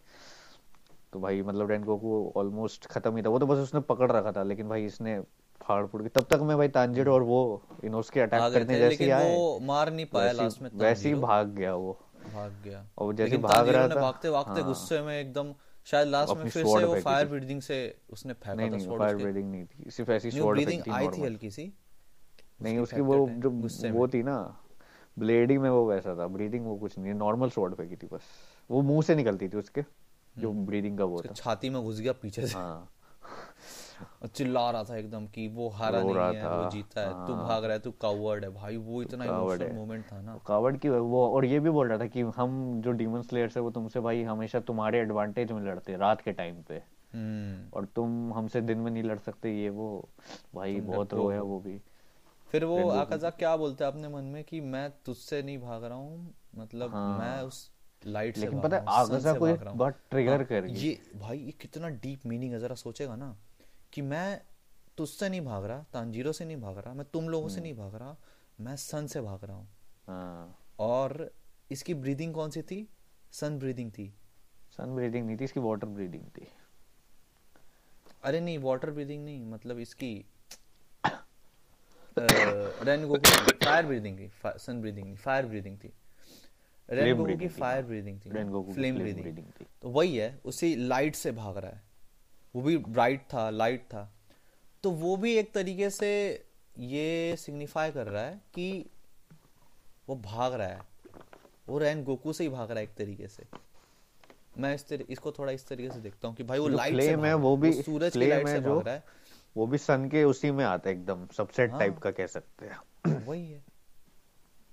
B: तो भाई मतलब रेनगोकू ऑलमोस्ट खत्म ही था। वो तो बस उसने पकड़ रखा था लेकिन भाई इसने फाड़ फुड़ के। तब तक मैं भाई तांजिरो और वो इनोस्के अटैक करने जैसे आए
A: वो मार नहीं पाया लास्ट में
B: वैसे ही भाग गया वो।
A: भाग गया।
B: और जैसे भाग रहा था
A: भागते भागते
B: हाँ,
A: गुस्से में एकदम शायद लास्ट में फिर से वो फायर। ब्रीदिंग से उसने फेंका था
B: नहीं
A: sword
B: फायर ब्रीदिंग नहीं थी सिर्फ़ ऐसी स्वॉर्ड
A: ब्रीदिंग आई थी हल्की सी।
B: नहीं
A: उसकी
B: वो जो
A: गुस्से
B: वो थी ना ब्लेडिंग में वो वैसा था ब्रीदिंग वो कुछ नहीं नॉर्मल स्वॉर्ड फेंकी थी बस। वो मुँह से निकलती थी उसके जो ब्रीदिंग का वो था।
A: छाती में घुस गया पीछे से।
B: हाँ।
A: चिल्ला रहा था एकदम कि वो हारा नहीं है
B: था,
A: वो जीता है तू
B: हाँ।
A: भाग रहा है तू कावर्ड है भाई वो इतना इमोशनल
B: है।
A: मोमेंट था ना।
B: कावर्ड की वो और ये भी बोल रहा था कि हम जो डीमन स्लेयर्स है वो तुमसे भाई हमेशा तुम्हारे एडवांटेज में लड़ते रात के टाइम पे।
A: हम्म।
B: और तुम हमसे दिन में नहीं लड़ सकते ये वो भाई बहुत रो
A: है।
B: वो भी।
A: फिर वो आकाजा क्या बोलता है अपने मन में कि मैं तुझसे नहीं भाग रहा हूँ मतलब
B: हाँ।
A: मैं उस लाइट
B: लेकिन पता है
A: रहा
B: आगाजा को
A: हूँ।
B: ट्रिगर
A: हाँ,
B: कर
A: ये भाई ये कितना डीप मीनिंग है जरा सोचेगा ना। कि मैं तुझसे नहीं भाग रहा तांजीरो से नहीं भाग रहा मैं तुम लोगों
B: हम्म।
A: से नहीं भाग रहा मैं सन से भाग रहा हूँ।
B: हाँ।
A: और इसकी ब्रीदिंग कौन सी थी? सन ब्रीदिंग थी।
B: सन ब्रीदिंग नहीं थी इसकी वाटर ब्रीदिंग थी।
A: अरे नहीं वाटर ब्रीदिंग नहीं मतलब इसकी रेन गोकू फायर ब्रीदिंग थी सन ब्रीदिंग नहीं फायर ब्रीदिंग थी। रेन गोकू की फायर
B: हाँ।
A: ब्रीदिंग थी फ्लेम ब्रीदिंग
B: थी।
A: तो वही है उसी लाइट से भाग रहा है। वो भी ब्राइट था लाइट था। तो वो भी एक तरीके से ये सिग्निफाई कर रहा है कि वो भाग रहा है। वो रैन गोकू से ही भाग रहा है एक तरीके से। मैं इस तरी, इसको थोड़ा इस तरीके से देखता हूँ कि भाई वो लाइट से
B: है
A: भाग-
B: वो भी
A: सूरज की लाइट से भाग रहा है।
B: वो भी सन के उसी में आता है एकदम सबसेट
A: हाँ।
B: टाइप का कह सकते हैं।
A: वही है।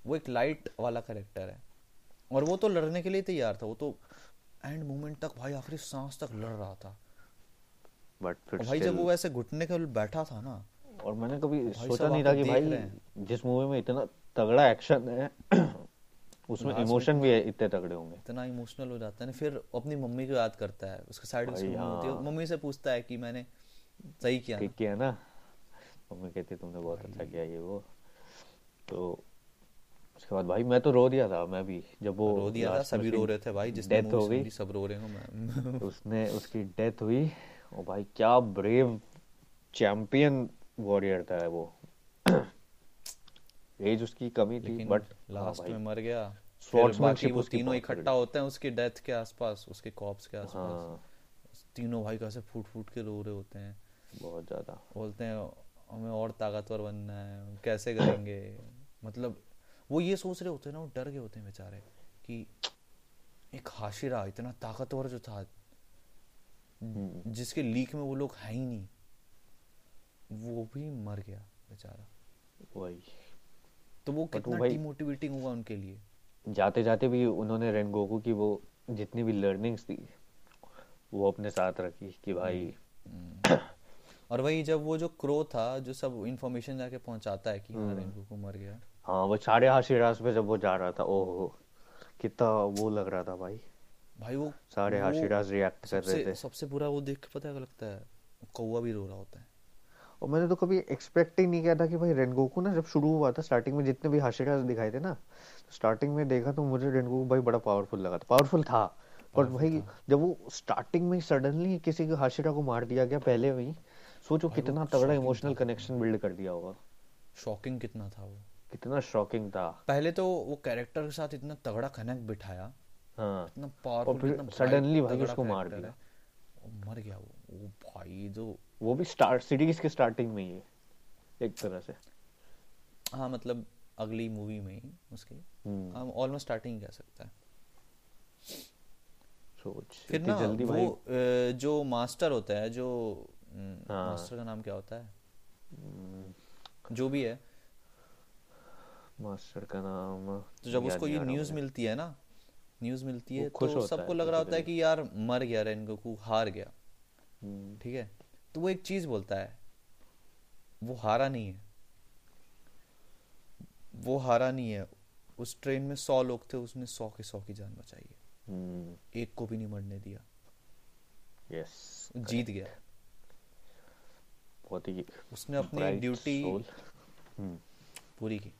A: वो एक लाइट वाला करेक्टर है। और वो तो लड़ने के लिए तैयार था वो तो एंड मोमेंट तक भाई आखिरी सांस तक लड़ रहा था।
B: बट फिर
A: भाई जब वो ऐसे घुटने के बैठा था ना
B: और मैंने कभी सोचा नहीं था कि भाई जिस मूवी में इतना तगड़ा एक्शन है उसमें इमोशन भी है इतने तगड़े होंगे।
A: इतना इमोशनल हो जाता है ना फिर अपनी मम्मी को याद करता है उसके साइड में उसकी मम्मी होती है
B: हाँ।
A: मम्मी से पूछता है कि मैंने सही किया
B: ठीक किया ना? मम्मी कहती तुमने बहुत अच्छा किया ये वो। तो उसके बाद भाई मैं तो रो दिया था मैं भी जब वो
A: रो दिया था सभी रो रहे थे भाई
B: death
A: मूवी
B: हो गई।
A: सब रो रहे हो मैं।
B: उसने उसकी डेथ हुई। और भाई क्या ब्रेव चैंपियन वॉरियर था वो। एज उसकी कमी थी बट
A: लास्ट में मर गया। बाकी वो तीनों इकट्ठा होते हैं उसकी डेथ के आसपास उसके कॉप्स के आसपास।
B: हाँ।
A: तीनों भाई कैसे फूट फूट के रो रहे होते हैं।
B: बहुत ज़्यादा।
A: बोलते हैं हमें और ताकतवर बनना है कैसे करेंगे? मतलब वो ये सोच रहे होते हैं ना वो डर गए होते हैं बेचारे कि एक हाशिरा इतना ताकतवर जो था जिसके लीक में वो लोग है ही नहीं वो भी मर गया बेचारा।
B: वही।
A: तो वो कितना डिमोटिवेटिंग हुआ उनके लिए।
B: जाते जाते भी उन्होंने रेनगोकू की वो जितनी भी लर्निंग्स थी वो अपने साथ रखी कि भाई
A: हम्म। और वही जब वो जो क्रो था जो सब इन्फॉर्मेशन जाके पहुंचाता है कि हाँ
B: हम्म।
A: रेनगोकू मर गया।
B: हाँ वो सारे हाशिरास पे जब वो जा रहा था ओहो कितना वो लग रहा था भाई।
A: भाई वो
B: सारे
A: वो
B: हाशिरास रिएक्ट कर रहे थे।
A: सबसे बुरा वो देख के पता है क्या लगता है? कौवा भी रो रहा होता है।
B: और मैंने तो कभी एक्सपेक्ट ही नहीं किया था कि भाई रेनगोकू ना जब शुरू हुआ था स्टार्टिंग में जितने भी हाशिरास दिखाए थे ना तो स्टार्टिंग में देखा तो मुझे रेनगोकू भाई बड़ा पावरफुल लगा था। पावरफुल था। पर भाई जब वो स्टार्टिंग में सडनली किसी के हाशिरा को मार दिया गया पहले वही सोचो कितना तगड़ा इमोशनल कनेक्शन बिल्ड कर दिया होगा।
A: शॉकिंग कितना था वो।
B: कितना शॉकिंग था।
A: पहले तो वो कैरेक्टर के साथ इतना तगड़ा कनेक्ट बिठाया
B: हाँ।
A: इतना पावरफुल इतना
B: suddenly भाई उसको मार दिया।
A: मर गया वो। वो भाई जो
B: वो भी स्टार्ट सीरीज़ के स्टार्टिंग में ही है? एक तरह से।
A: हाँ मतलब अगली मूवी में ही उसकी। हम ऑलमोस्ट स्टार्टिंग कह सकता है।
B: सोच
A: फिर ना
B: जल्दी
A: वो
B: भाई।
A: जो मास्टर होता है जो हम्म,
B: हाँ।
A: मास्टर का नाम क्या होता है?
B: हम्म,
A: जो भी है।
B: मास्टर का नाम
A: तो जब उसको ये न्यूज़ मिलती है ना न्यूज़ मिलती है तो सबको लग रहा होता है। कि यार मर गया रेनगोकू हार गया।
B: हम्म,
A: ठीक है? तो वो एक चीज़ बोलता है वो हारा नहीं है। वो हारा नहीं है। उस ट्रेन में सौ लोग थे उसने सौ के सौ की जान बचाई है।
B: हम्म,
A: एक को भी नहीं मरने दिया।
B: यस
A: जीत गया।
B: बहुत ही
A: उसने अपनी ड्यूटी
B: हम्म,
A: पूरी की।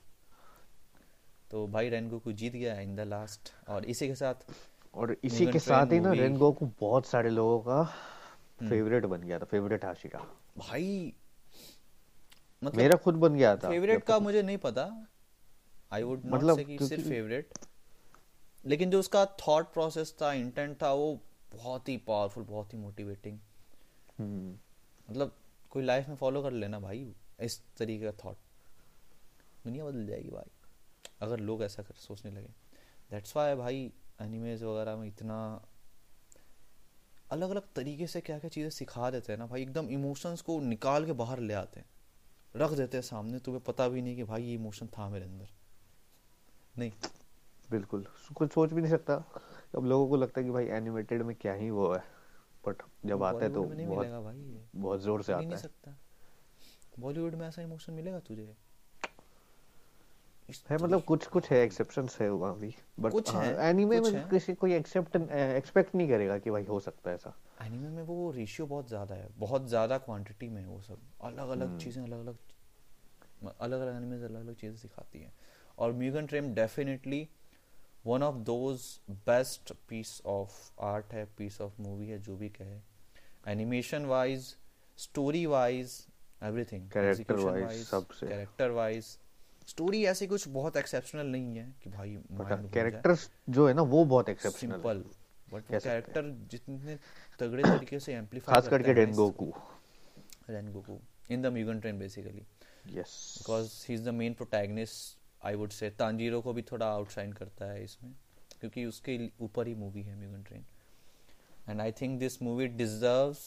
A: तो भाई रेनगोकू जीत गया इन द लास्ट और इसी के साथ
B: और इसी के साथ ही ना रेनगोकू बहुत सारे लोगों का
A: हम्म।
B: फेवरेट बन गया था फेवरेट हाशिरा
A: भाई मतलब
B: मेरा खुद बन गया था।
A: फेवरेट का मुझे नहीं पता। आई वुड नॉट
B: मतलब
A: से कि सिर्फ़ फेवरेट लेकिन जो उसका थॉट प्रोसेस था इंटेंट था वो बहुत ही पावरफुल बहुत ही मोटिवेटिंग
B: हम्म,
A: मतलब कोई लाइफ में फॉलो कर लेना भाई इस तरीके का थॉट दुनिया बदल जाएगी भाई। अगर लोग ऐसा कर सोचने लगे। दैट्स वाई भाई एनिमेज वगैरह में इतना अलग अलग तरीके से क्या क्या चीज़ें सिखा देते हैं ना भाई एकदम इमोशंस को निकाल के बाहर ले आते हैं। रख देते हैं सामने तुम्हें पता भी नहीं कि भाई ये इमोशन था मेरे अंदर। नहीं।
B: बिल्कुल। कुछ सोच भी नहीं सकता। अब लोगों को लगता है कि भाई एनिमेटेड में क्या ही वो है। बट जब आता है तो बहुत बहुत ज़ोर से आता है।
A: बॉलीवुड में ऐसा इमोशन मिलेगा तुझे?
B: है मतलब कुछ कुछ है एक्सेप्शंस है वहाँ भी बट
A: कुछ है,
B: एनीमे में
A: है।
B: किसी कोई एक्सेप्ट एक्सपेक्ट नहीं करेगा कि भाई हो सकता है ऐसा
A: एनिमे में वो रेशियो बहुत ज़्यादा है बहुत ज़्यादा क्वांटिटी में है वो सब अलग अलग
B: हम्म।
A: चीज़ें अलग अलग अलग अलग एनिमेज अलग अलग चीज़ें सिखाती हैं और Mugen train definitely one of those best piece of art है पीस ऑफ़ मूवी है जो भी कहे animation wise story wise everything
B: Character wise, सबसे।
A: कैरेक्टर वाइज स्टोरी ऐसी कुछ बहुत एक्सेप्शनल नहीं है कि भाई।
B: कैरेक्टर्स जो है ना वो बहुत एक्सेप्शनल
A: सिंपल बट। कैरेक्टर जितने तगड़े तरीके से एम्पलीफाई
B: खास करके Rengoku
A: Rengoku in the Mugen train basically
B: yes
A: because he is the main protagonist I would say Tanjiro को भी थोड़ा आउटशाइन करता है इसमें क्योंकि उसके ऊपर ही मूवी है Mugen train and I think this movie deserves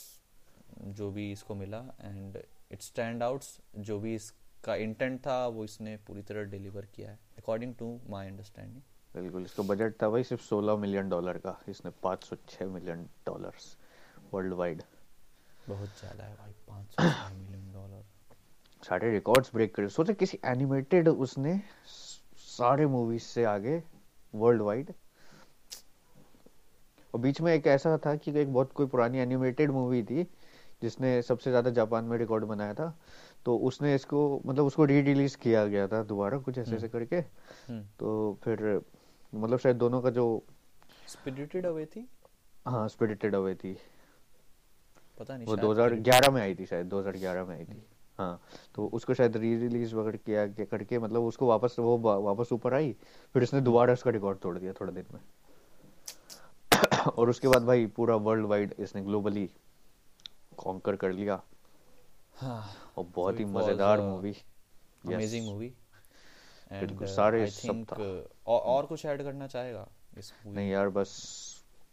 A: जो भी इसको मिला एंड इट स्टैंड आउट्स जो भी इसका इंटेंट था वो इसने पूरी तरह डिलीवर किया है अकॉर्डिंग टू माई अंडरस्टैंडिंग
B: बिल्कुल इसका बजट था भाई सिर्फ़ 16 मिलियन डॉलर का इसने 506 मिलियन डॉलर्स वर्ल्ड वाइड
A: बहुत ज़्यादा है भाई पाँच सौ मिलियन डॉलर
B: सारे रिकॉर्ड्स ब्रेक करे। सोचे किसी एनिमेटेड उसने सारे मूवीज़ से आगे वर्ल्ड वाइड और बीच में एक ऐसा था कि एक बहुत कोई पुरानी एनिमेटेड मूवी थी जिसने सबसे ज़्यादा जापान में रिकॉर्ड बनाया था। तो उसने इसको मतलब उसको री रिलीज़ किया गया था दोबारा कुछ ऐसे ऐसे करके।
A: हम्म।
B: तो फिर मतलब शायद दोनों का जो
A: स्पिरिटेड अवे थी?
B: हाँ स्पिरिटेड अवे थी।
A: पता नहीं
B: वो
A: शायद
B: 2011 में आई थी। शायद 2011 में आई थी। हाँ तो उसको शायद री रिलीज़ वगैरह किया किया करके मतलब उसको वापस वो वापस ऊपर आई फिर इसने दोबारा उसका रिकॉर्ड तोड़ दिया थोड़े दिन में। और उसके बाद भाई पूरा वर्ल्ड वाइड इसने ग्लोबली कॉन्कर कर लिया।
A: हाँ।
B: और बहुत ही मज़ेदार मूवी
A: अमेजिंग मूवी
B: बिल्कुल, सारे
A: आई
B: सब था।
A: और और कुछ ऐड करना चाहेगा इस मूवी
B: नहीं यार बस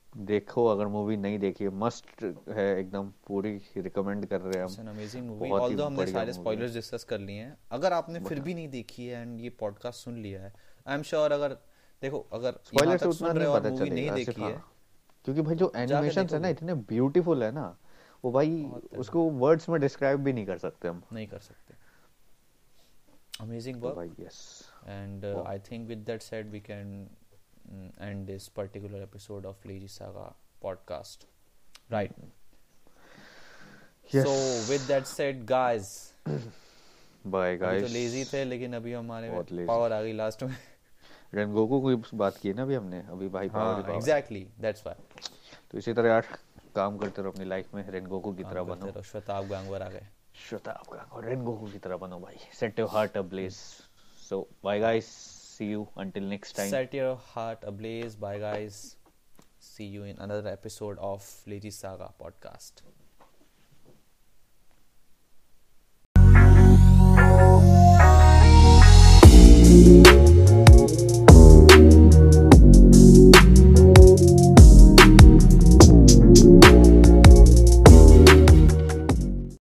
B: देखो अगर मूवी नहीं देखी है मस्ट है एकदम पूरी रिकमेंड कर रहे हैं हम।
A: अमेजिंग मूवी ऑल्दो हमने सारे स्पॉयलर्स डिस्कस कर लिए हैं अगर आपने फिर भी नहीं देखी है एंड ये पॉडकास्ट सुन लिया है आई एम श्योर अगर देखो अगर यहाँ
B: स्पॉइलर से उतना नहीं पता
A: नहीं
B: चलेगा
A: देखी है।
B: हाँ क्योंकि भाई जो एनिमेशन है ना इतने ब्यूटीफुल है ना। वो भाई उसको वर्ड्स में डिस्क्राइब भी नहीं कर सकते हम।
A: नहीं कर सकते। अमेजिंग
B: तो
A: work
B: yes
A: And uh, I think with that said, we can mm, end this particular episode of Leiji Saga podcast. Right.
B: Yes.
A: So with that said, guys,
B: bye
A: अभी तो लेजी थे लेकिन अभी हमारे पावर आ गई लास्ट में।
B: रेनगोकू की बात की ना अभी हमने? अभी भाई पावर।
A: एग्जैक्टली दैट्स व्हाई
B: तो इसी तरह यार काम करते रहो अपनी लाइफ में रेनगोकू की तरह बनो
A: श्वेताब गांगवर आ गए
B: आपका और रेन गोकू की तरह बनो भाई set your heart ablaze so bye guys see you until next time
A: Set your heart ablaze. Bye, guys. See you in another episode of Lady Saga podcast.
C: Thank